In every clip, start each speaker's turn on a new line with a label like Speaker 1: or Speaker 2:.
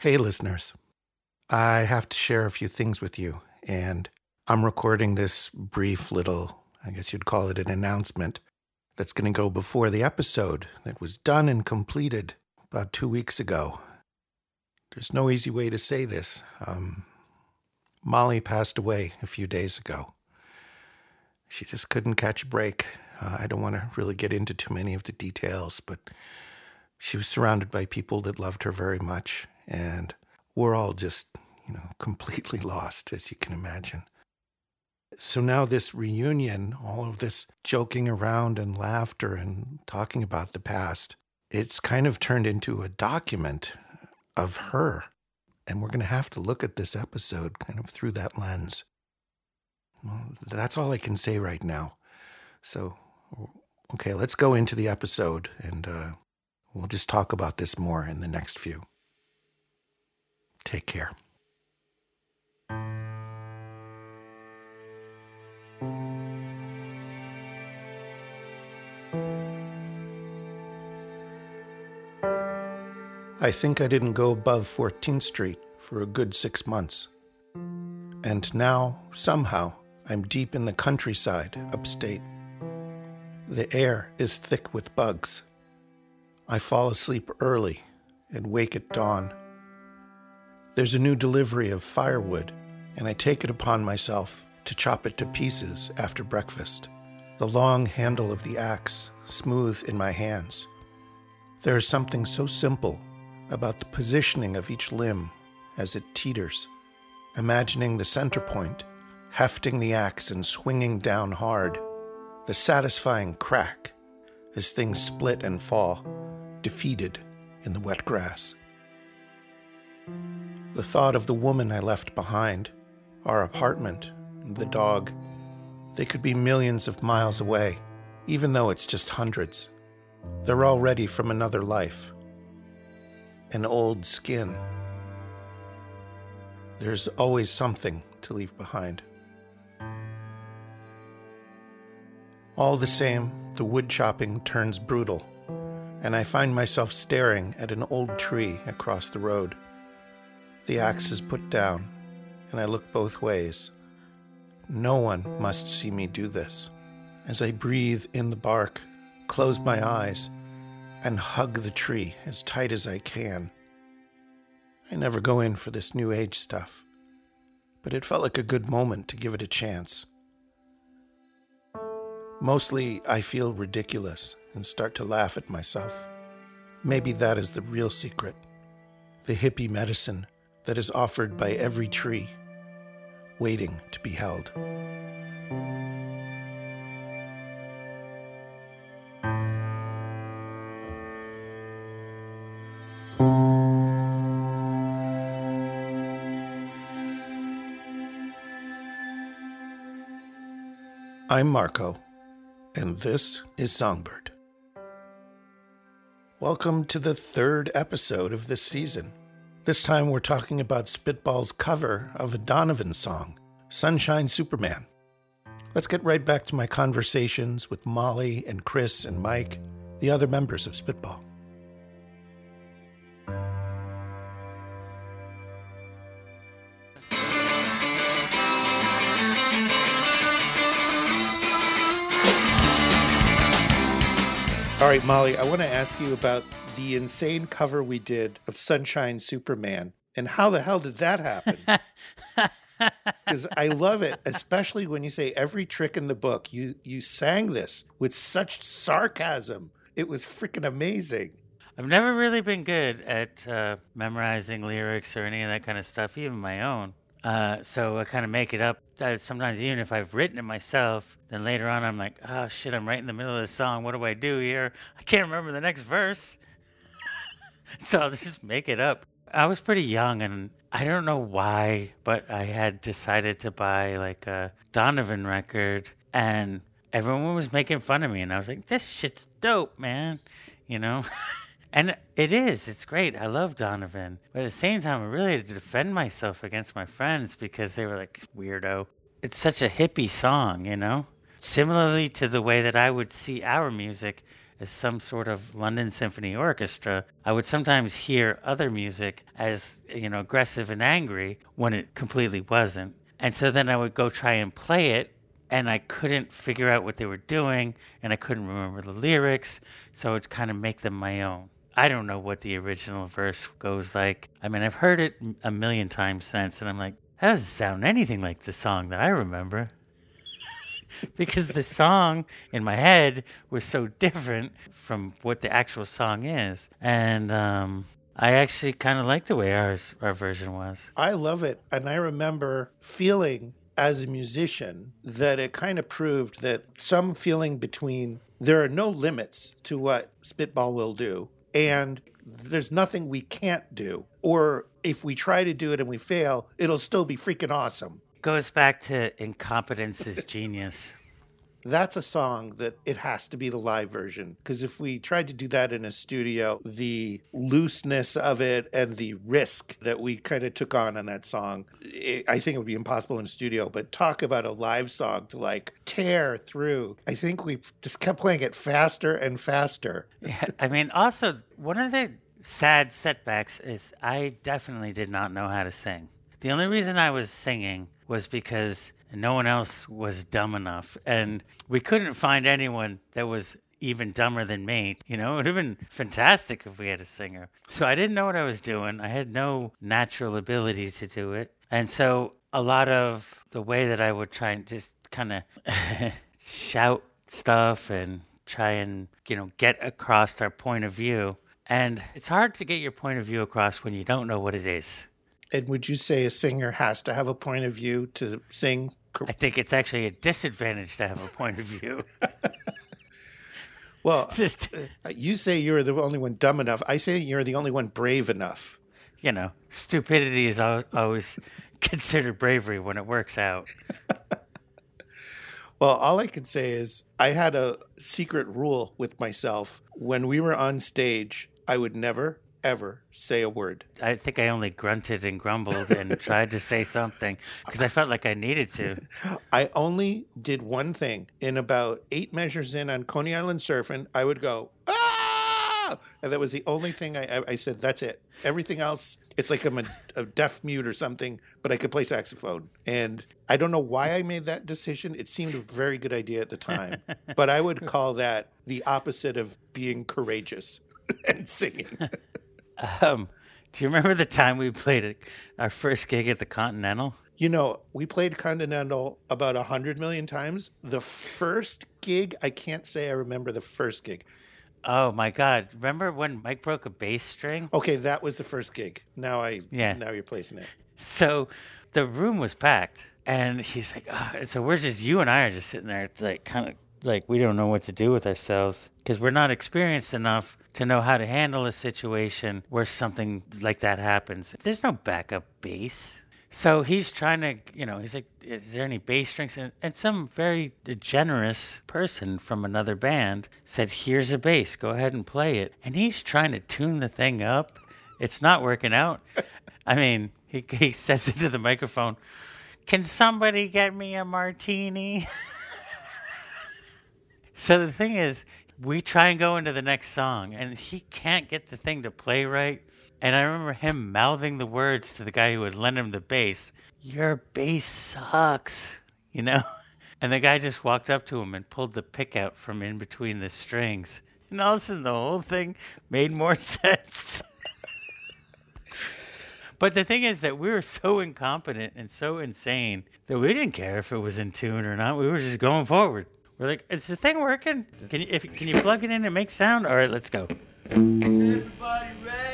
Speaker 1: Hey, listeners. I have to share a few things with you, and I'm recording this brief little, I guess you'd call it an announcement, that's going to go before the episode that was done and completed about two weeks ago. There's no easy way to say this. Um, Molly passed away a few days ago. She just couldn't catch a break. Uh, I don't want to really get into too many of the details, but she was surrounded by people that loved her very much, and we're all just, you know, completely lost, as you can imagine. So now, this reunion, all of this joking around and laughter and talking about the past, it's kind of turned into a document of her. And we're going to have to look at this episode kind of through that lens. Well, that's all I can say right now. So, okay, let's go into the episode and uh, we'll just talk about this more in the next few. Take care. I think I didn't go above 14th Street for a good six months. And now, somehow, I'm deep in the countryside upstate. The air is thick with bugs. I fall asleep early and wake at dawn. There's a new delivery of firewood, and I take it upon myself to chop it to pieces after breakfast. The long handle of the axe smooth in my hands. There is something so simple about the positioning of each limb as it teeters, imagining the center point, hefting the axe and swinging down hard, the satisfying crack as things split and fall, defeated in the wet grass. The thought of the woman I left behind, our apartment, the dog, they could be millions of miles away, even though it's just hundreds. They're already from another life an old skin. There's always something to leave behind. All the same, the wood chopping turns brutal, and I find myself staring at an old tree across the road. The axe is put down, and I look both ways. No one must see me do this. As I breathe in the bark, close my eyes, and hug the tree as tight as I can. I never go in for this new age stuff, but it felt like a good moment to give it a chance. Mostly, I feel ridiculous and start to laugh at myself. Maybe that is the real secret the hippie medicine that is offered by every tree, waiting to be held. I'm Marco, and this is Songbird. Welcome to the third episode of this season. This time we're talking about Spitball's cover of a Donovan song, Sunshine Superman. Let's get right back to my conversations with Molly and Chris and Mike, the other members of Spitball. All right, Molly, I want to ask you about the insane cover we did of Sunshine Superman. And how the hell did that happen? Because I love it, especially when you say every trick in the book. You you sang this with such sarcasm. It was freaking amazing.
Speaker 2: I've never really been good at uh, memorizing lyrics or any of that kind of stuff, even my own. Uh, so I kind of make it up. Sometimes, even if I've written it myself, then later on I'm like, oh shit, I'm right in the middle of the song. What do I do here? I can't remember the next verse. so I'll just make it up. I was pretty young and I don't know why, but I had decided to buy like a Donovan record and everyone was making fun of me. And I was like, this shit's dope, man. You know? And it is. It's great. I love Donovan. But at the same time, I really had to defend myself against my friends because they were like, weirdo. It's such a hippie song, you know? Similarly to the way that I would see our music as some sort of London Symphony Orchestra, I would sometimes hear other music as, you know, aggressive and angry when it completely wasn't. And so then I would go try and play it and I couldn't figure out what they were doing and I couldn't remember the lyrics, so I would kind of make them my own. I don't know what the original verse goes like. I mean, I've heard it a million times since, and I'm like, that doesn't sound anything like the song that I remember. because the song in my head was so different from what the actual song is. And um, I actually kind of like the way ours our version was.
Speaker 1: I love it. And I remember feeling as a musician that it kind of proved that some feeling between there are no limits to what Spitball will do and there's nothing we can't do. Or if we try to do it and we fail, it'll still be freaking awesome.
Speaker 2: Goes back to incompetence is genius
Speaker 1: that's a song that it has to be the live version. Because if we tried to do that in a studio the looseness of it and the risk that we kind of took on on that song it, i think it would be impossible in studio. But talk about a live song to like tear through. I think we just kept playing it faster and faster.
Speaker 2: Yeah i mean also one of the sad setbacks is i definitely did not know how to sing the only reason i was singing was because no one else was dumb enough. And we couldn't find anyone that was even dumber than me. You know, it would have been fantastic if we had a singer. So I didn't know what I was doing. I had no natural ability to do it. And so a lot of the way that I would try and just kind of shout stuff and try and, you know, get across our point of view. And it's hard to get your point of view across when you don't know what it is.
Speaker 1: And would you say a singer has to have a point of view to sing
Speaker 2: I think it's actually a disadvantage to have a point of view.
Speaker 1: well, Just, uh, you say you're the only one dumb enough. I say you're the only one brave enough.
Speaker 2: You know, stupidity is always considered bravery when it works out.
Speaker 1: well, all I can say is I had a secret rule with myself. When we were on stage, I would never ever say a word.
Speaker 2: I think I only grunted and grumbled and tried to say something because I felt like I needed to.
Speaker 1: I only did one thing. In about eight measures in on Coney Island surfing, I would go, ah! And that was the only thing I, I said, that's it. Everything else, it's like I'm a, a deaf mute or something, but I could play saxophone. And I don't know why I made that decision. It seemed a very good idea at the time. but I would call that the opposite of being courageous and singing.
Speaker 2: Um, do you remember the time we played it, our first gig at the Continental?
Speaker 1: You know, we played Continental about a hundred million times. The first gig, I can't say I remember the first gig.
Speaker 2: Oh my God! Remember when Mike broke a bass string?
Speaker 1: Okay, that was the first gig. Now I yeah. Now you're placing it.
Speaker 2: So the room was packed, and he's like, oh, so we're just you and I are just sitting there, like kind of like we don't know what to do with ourselves because we're not experienced enough to know how to handle a situation where something like that happens. There's no backup bass. So he's trying to, you know, he's like, is there any bass strings? And, and some very generous person from another band said, here's a bass, go ahead and play it. And he's trying to tune the thing up. It's not working out. I mean, he, he says into the microphone, can somebody get me a martini? So the thing is, we try and go into the next song, and he can't get the thing to play right. And I remember him mouthing the words to the guy who would lend him the bass Your bass sucks, you know? And the guy just walked up to him and pulled the pick out from in between the strings. And all of a sudden, the whole thing made more sense. but the thing is that we were so incompetent and so insane that we didn't care if it was in tune or not. We were just going forward. We're like, is the thing working? Can you if can you plug it in and make sound? All right, let's go. Is everybody ready?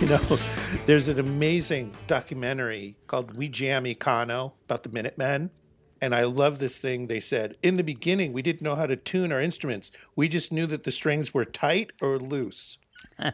Speaker 1: You know, there's an amazing documentary called We Jam Econo about the Minutemen. And I love this thing they said. In the beginning, we didn't know how to tune our instruments. We just knew that the strings were tight or loose. how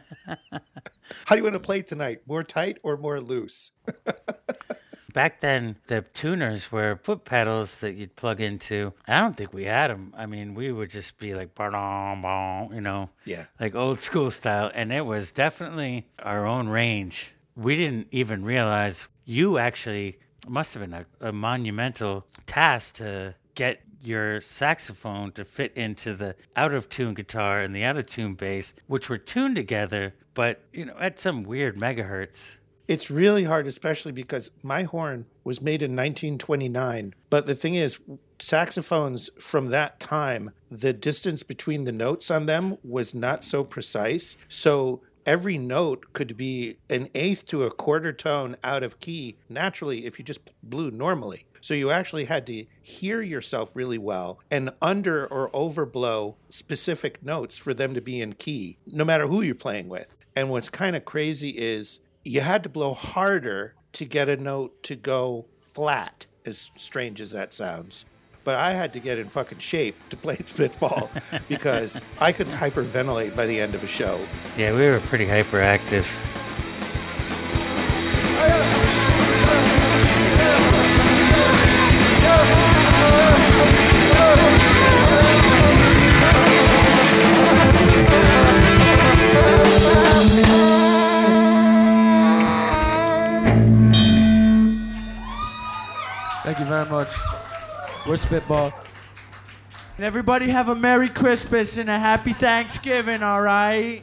Speaker 1: do you want to play tonight? More tight or more loose?
Speaker 2: Back then, the tuners were foot pedals that you'd plug into. I don't think we had them. I mean, we would just be like, "Ba-dum, you know,
Speaker 1: Yeah.
Speaker 2: like old school style. And it was definitely our own range. We didn't even realize you actually must have been a, a monumental task to get your saxophone to fit into the out of tune guitar and the out of tune bass, which were tuned together, but you know, at some weird megahertz.
Speaker 1: It's really hard, especially because my horn was made in 1929. But the thing is, saxophones from that time, the distance between the notes on them was not so precise. So every note could be an eighth to a quarter tone out of key naturally if you just blew normally. So you actually had to hear yourself really well and under or overblow specific notes for them to be in key, no matter who you're playing with. And what's kind of crazy is you had to blow harder to get a note to go flat, as strange as that sounds. But I had to get in fucking shape to play Spitball because I could hyperventilate by the end of a show.
Speaker 2: Yeah, we were pretty hyperactive.
Speaker 3: Thank you very much. We're Spitball. And everybody have a Merry Christmas and a Happy Thanksgiving, all right?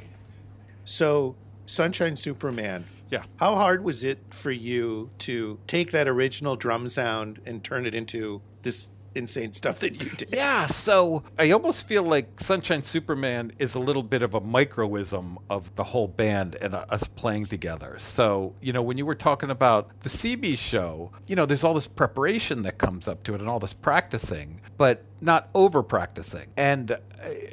Speaker 1: So, Sunshine Superman.
Speaker 4: Yeah.
Speaker 1: How hard was it for you to take that original drum sound and turn it into this insane stuff that you did?
Speaker 4: Yeah, so I almost feel like Sunshine Superman is a little bit of a microism of the whole band and uh, us playing together. So, you know, when you were talking about the CB show, you know, there's all this preparation that comes up to it and all this practicing, but not over practicing. And, uh,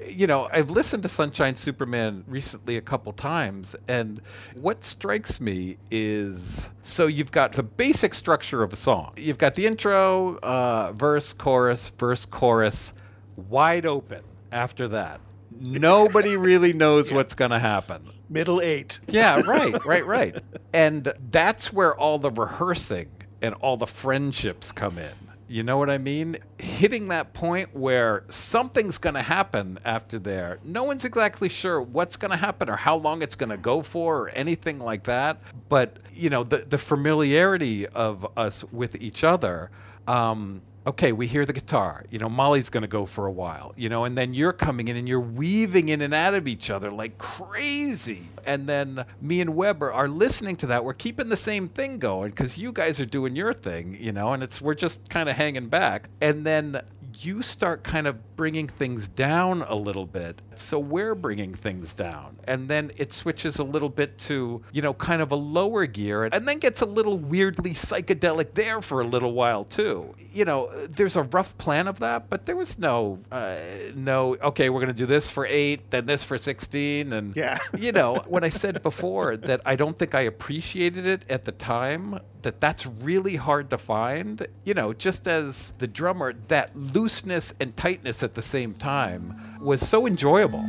Speaker 4: you know, I've listened to Sunshine Superman recently a couple times, and what strikes me is so you've got the basic structure of a song. You've got the intro, uh, verse, chorus, verse, chorus, wide open after that. Nobody really knows what's going to happen.
Speaker 1: Middle eight.
Speaker 4: Yeah, right, right, right. And that's where all the rehearsing and all the friendships come in. You know what I mean? Hitting that point where something's going to happen after there. No one's exactly sure what's going to happen or how long it's going to go for or anything like that. But, you know, the, the familiarity of us with each other. Um, okay, we hear the guitar. You know, Molly's going to go for a while, you know, and then you're coming in and you're weaving in and out of each other like crazy. And then me and Weber are listening to that. We're keeping the same thing going because you guys are doing your thing, you know, and it's we're just kind of hanging back. And then you start kind of bringing things down a little bit. So we're bringing things down. And then it switches a little bit to, you know, kind of a lower gear and then gets a little weirdly psychedelic there for a little while too. You know, there's a rough plan of that, but there was no, uh, no, okay, we're going to do this for eight, then this for 16. And,
Speaker 1: Yeah.
Speaker 4: you know, when I said before that I don't think I appreciated it at the time, that that's really hard to find. You know, just as the drummer, that looseness and tightness at the same time was so enjoyable.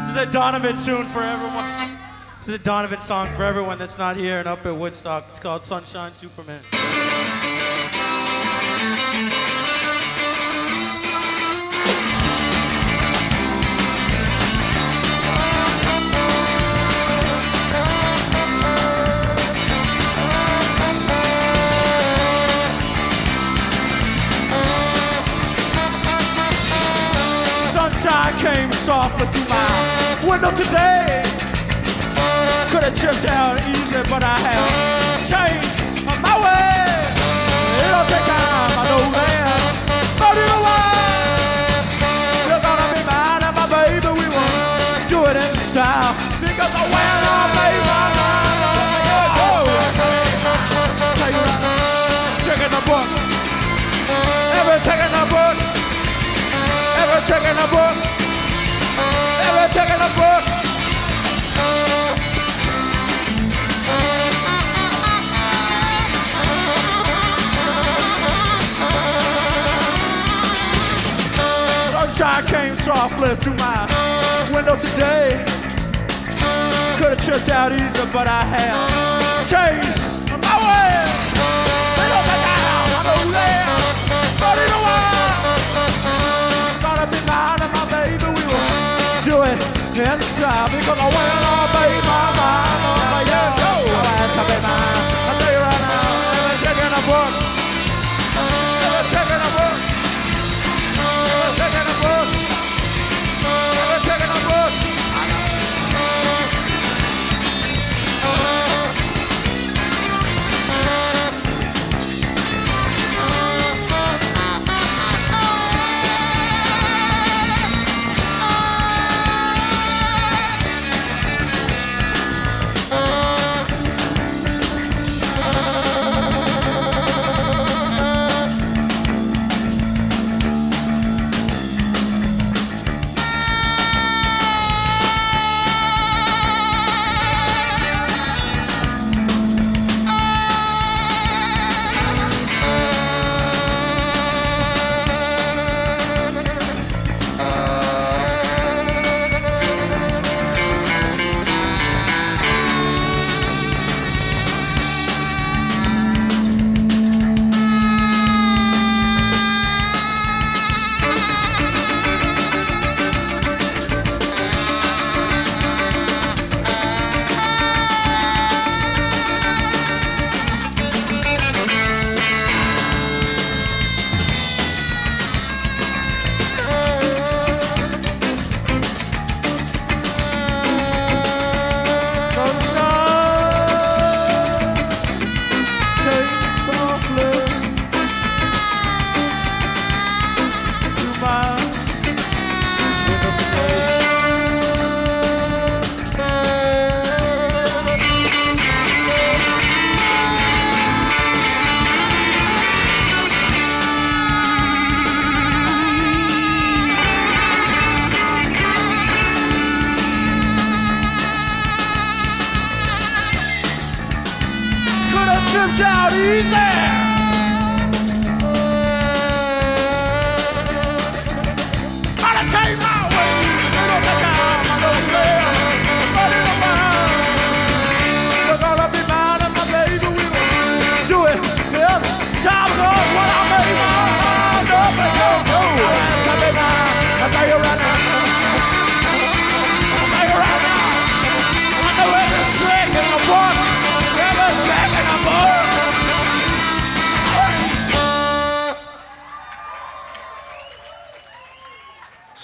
Speaker 3: This is a Donovan tune for everyone. This is a Donovan song for everyone that's not here and up at Woodstock. It's called Sunshine Superman. Came softly through my window today. Could have chipped out easy, but I have changed my way. It'll take time, I know that. But either way, you're gonna be mine and my baby. We will do it in style. Because I went on, baby, my mind. Oh, oh, oh. Tell you right, check in the book. Every check in the book. Every checkin' the book. Sunshine came softly through my window today. Could have tripped out easy, but I have changed my way. They don't touch out, I know that. But in a while, gonna be mine and my baby. We will do it. Inside because I want to my my mind. I tell you right now, every second of work, every second.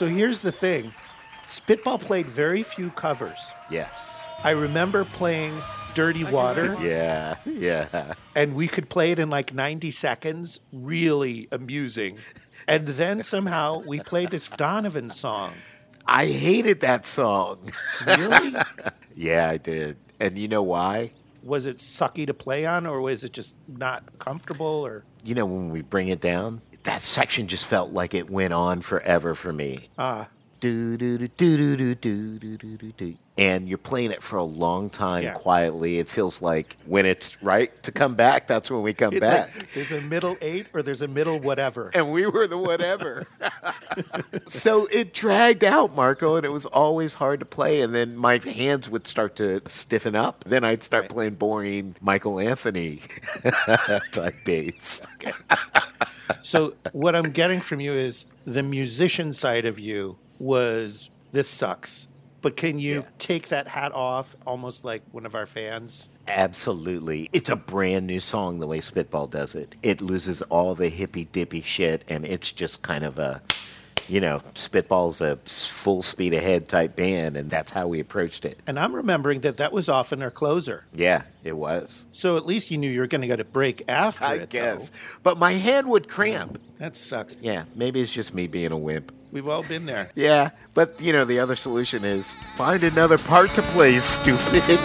Speaker 1: So here's the thing Spitball played very few covers.
Speaker 5: Yes.
Speaker 1: I remember playing Dirty Water,
Speaker 5: Yeah. Yeah.
Speaker 1: and we could play it in like 90 seconds. Really amusing. And then somehow we played this Donovan song.
Speaker 5: I hated that song.
Speaker 1: Really?
Speaker 5: yeah, I did. And you know why?
Speaker 1: Was it sucky to play on, or was it just not comfortable? Or
Speaker 5: You know, when we bring it down, that section just felt like it went on forever for me.
Speaker 1: ah,
Speaker 5: do do do do do do do do do do. And you're playing it for a long time
Speaker 1: Yeah.
Speaker 5: quietly. It feels like when it's right to come back, that's when we come
Speaker 1: it's
Speaker 5: back.
Speaker 1: like there's a middle eight or there's a middle whatever.
Speaker 5: and we were the whatever. so it dragged out, Marco, and it was always hard to play. And then my hands would start to stiffen up. Then I'd start playing boring Michael Anthony type bass.
Speaker 1: So what I'm getting from you is the musician side of you was this sucks. But can you
Speaker 5: Yeah.
Speaker 1: take that hat off almost like one of our fans?
Speaker 5: Absolutely. It's a brand new song the way Spitball does it. It loses all the hippy dippy shit, and it's just kind of a, you know, Spitball's a full speed ahead type band, and that's how we approached it.
Speaker 1: And I'm remembering that that was often our closer.
Speaker 5: Yeah, it was.
Speaker 1: So at least you knew you were going to get a break after
Speaker 5: I
Speaker 1: it. though.
Speaker 5: guess. But my hand would cramp.
Speaker 1: That sucks.
Speaker 5: Yeah, maybe it's just me being a wimp.
Speaker 1: We've all been there.
Speaker 5: Yeah, but you know, the other solution is find another part to play, stupid.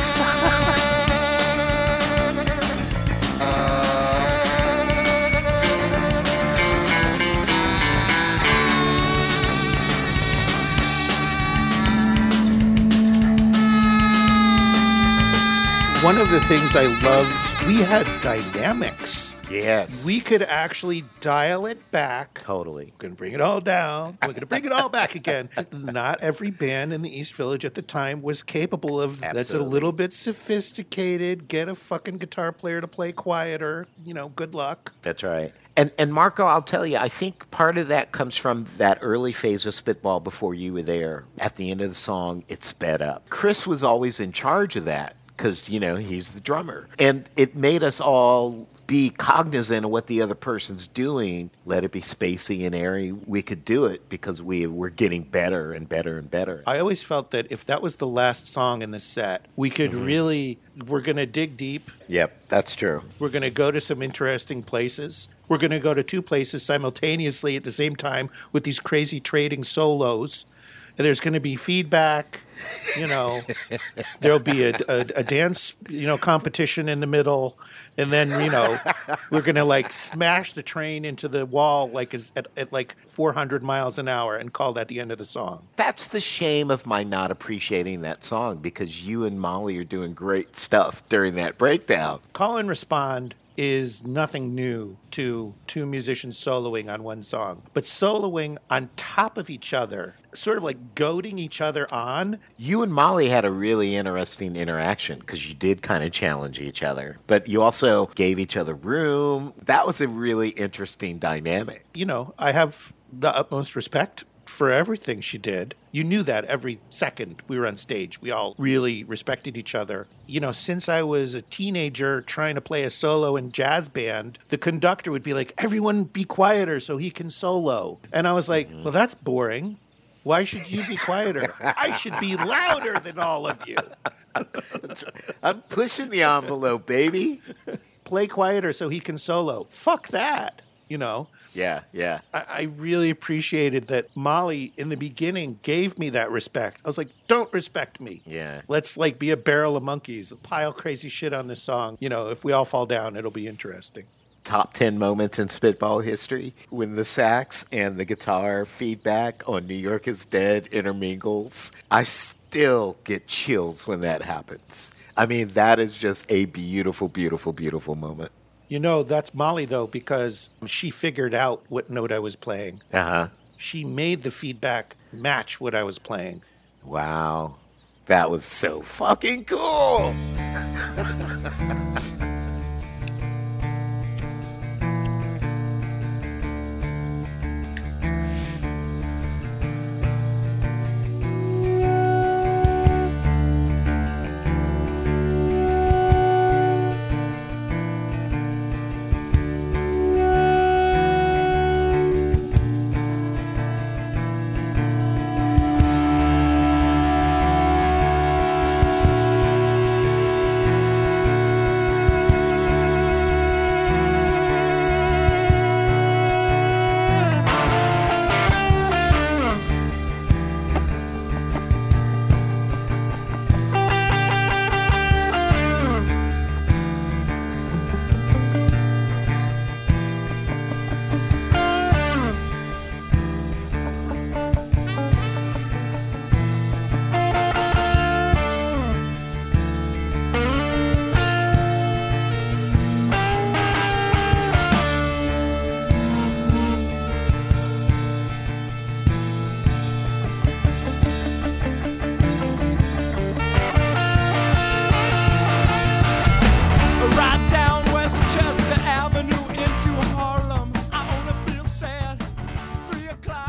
Speaker 1: One of the things I loved, we had dynamics
Speaker 5: Yes.
Speaker 1: We could actually dial it back.
Speaker 5: totally.
Speaker 1: We're going to bring it all down. We're going to bring it all back again. Not every band in the East Village at the time was capable of that's a little bit sophisticated. Get a fucking guitar player to play quieter. You know, good luck.
Speaker 5: That's right. And and Marco, I'll tell you, I think part of that comes from that early phase of Spitball before you were there. At the end of the song, it sped up. Chris was always in charge of that because you know he's the drummer, and it made us all be cognizant of what the other person's doing. Let it be spacey and airy. We could do it because we were getting better and better and better.
Speaker 1: I always felt that if that was the last song in the set, we could mm-hmm. really, we're going to dig deep.
Speaker 5: Yep, that's true.
Speaker 1: We're going to go to some interesting places. We're going to go to two places simultaneously at the same time with these crazy trading solos. There's going to be feedback. You know, there'll be a, a, a dance, you know, competition in the middle, and then you know, we're going to like smash the train into the wall like is at, at like 400 miles an hour and call that the end of the song.
Speaker 5: That's the shame of my not appreciating that song because you and Molly are doing great stuff during that breakdown.
Speaker 1: Call and respond is nothing new to two musicians soloing on one song, but soloing on top of each other, sort of like goading each other on.
Speaker 5: You and Molly had a really interesting interaction because you did kind of challenge each other, but you also gave each other room. That was a really interesting dynamic.
Speaker 1: You know, I have the utmost respect for everything she did. You knew that every second we were on stage. We all really respected each other. You know, since I was a teenager trying to play a solo in jazz band, the conductor would be like, "Everyone be quieter so he can solo." And I was like, mm-hmm. "Well, that's boring. Why should you be quieter? I should be louder than all of you.
Speaker 5: I'm pushing the envelope, baby.
Speaker 1: Play quieter so he can solo. Fuck that." You know,
Speaker 5: Yeah, yeah.
Speaker 1: I, I really appreciated that Molly in the beginning gave me that respect. I was like, don't respect me.
Speaker 5: Yeah.
Speaker 1: Let's like be a barrel of monkeys, pile crazy shit on this song. You know, if we all fall down, it'll be interesting.
Speaker 5: Top 10 moments in Spitball history when the sax and the guitar feedback on New York is Dead intermingles. I still get chills when that happens. I mean, that is just a beautiful, beautiful, beautiful moment.
Speaker 1: You know, that's Molly though, because she figured out what note I was playing.
Speaker 5: Uh huh.
Speaker 1: She made the feedback match what I was playing.
Speaker 5: Wow. That was so fucking cool.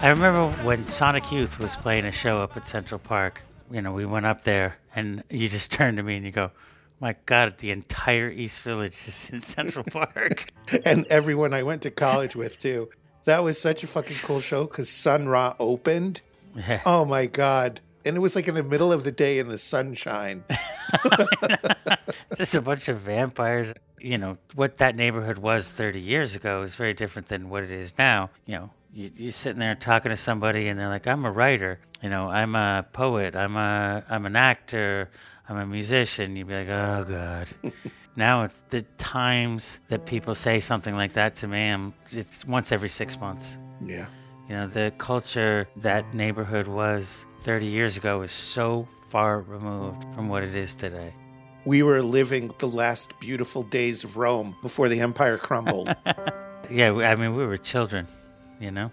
Speaker 3: I
Speaker 2: remember when Sonic Youth was playing a show up at Central Park. You know, we went up there, and you just turned to me and you go, "My God, the entire East Village is in Central Park."
Speaker 1: And everyone I went to college with too. That was such a fucking cool show because Sun Ra opened.
Speaker 2: Yeah.
Speaker 1: Oh my God. And it was like in the middle of the day in the sunshine.
Speaker 2: just a bunch of vampires. You know, what that neighborhood was 30 years ago is very different than what it is now. You know, you, you're sitting there talking to somebody and they're like, I'm a writer. You know, I'm a poet. I'm a, I'm an actor. I'm a musician. You'd be like, oh, God. now it's the times that people say something like that to me, I'm, it's once every six months.
Speaker 1: Yeah.
Speaker 2: You know, the culture that neighborhood was 30 years ago is so far removed from what it is today.
Speaker 1: we were living the last beautiful days of Rome before the empire crumbled.
Speaker 2: Yeah, I mean, we were children, you know?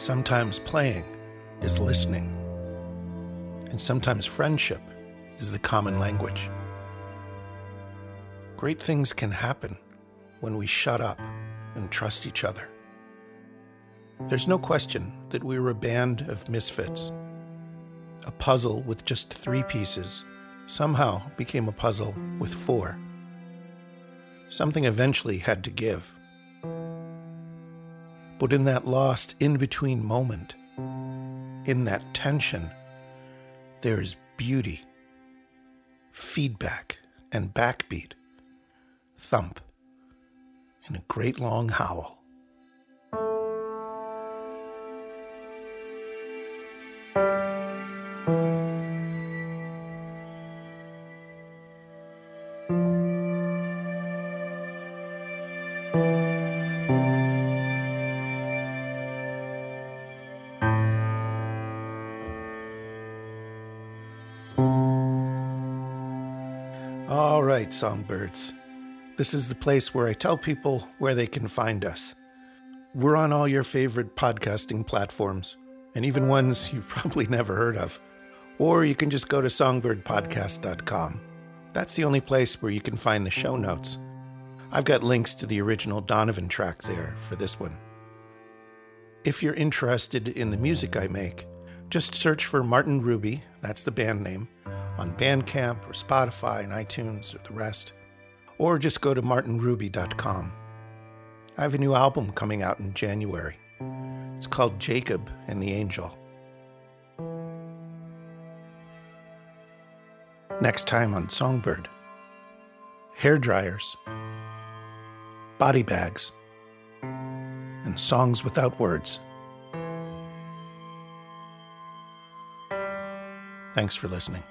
Speaker 1: sometimes playing is listening, and sometimes friendship is the common language. Great things can happen when we shut up and trust each other. There's no question that we were a band of misfits. A puzzle with just three pieces somehow became a puzzle with four. Something eventually had to give. But in that lost in between moment, in that tension, there is beauty, feedback, and backbeat, thump, and a great long howl. All right, songbirds. This is the place where I tell people where they can find us. We're on all your favorite podcasting platforms, and even ones you've probably never heard of. Or you can just go to songbirdpodcast.com. That's the only place where you can find the show notes. I've got links to the original Donovan track there for this one. If you're interested in the music I make, just search for Martin Ruby, that's the band name, on Bandcamp or Spotify and iTunes or the rest. Or just go to martinruby.com. I have a new album coming out in January. It's called Jacob and the Angel. Next time on Songbird hair dryers, body bags, and songs without words. Thanks for listening.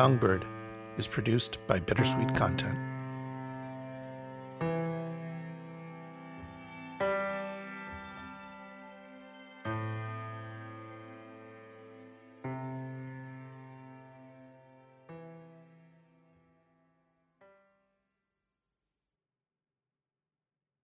Speaker 1: Songbird is produced by Bittersweet Content.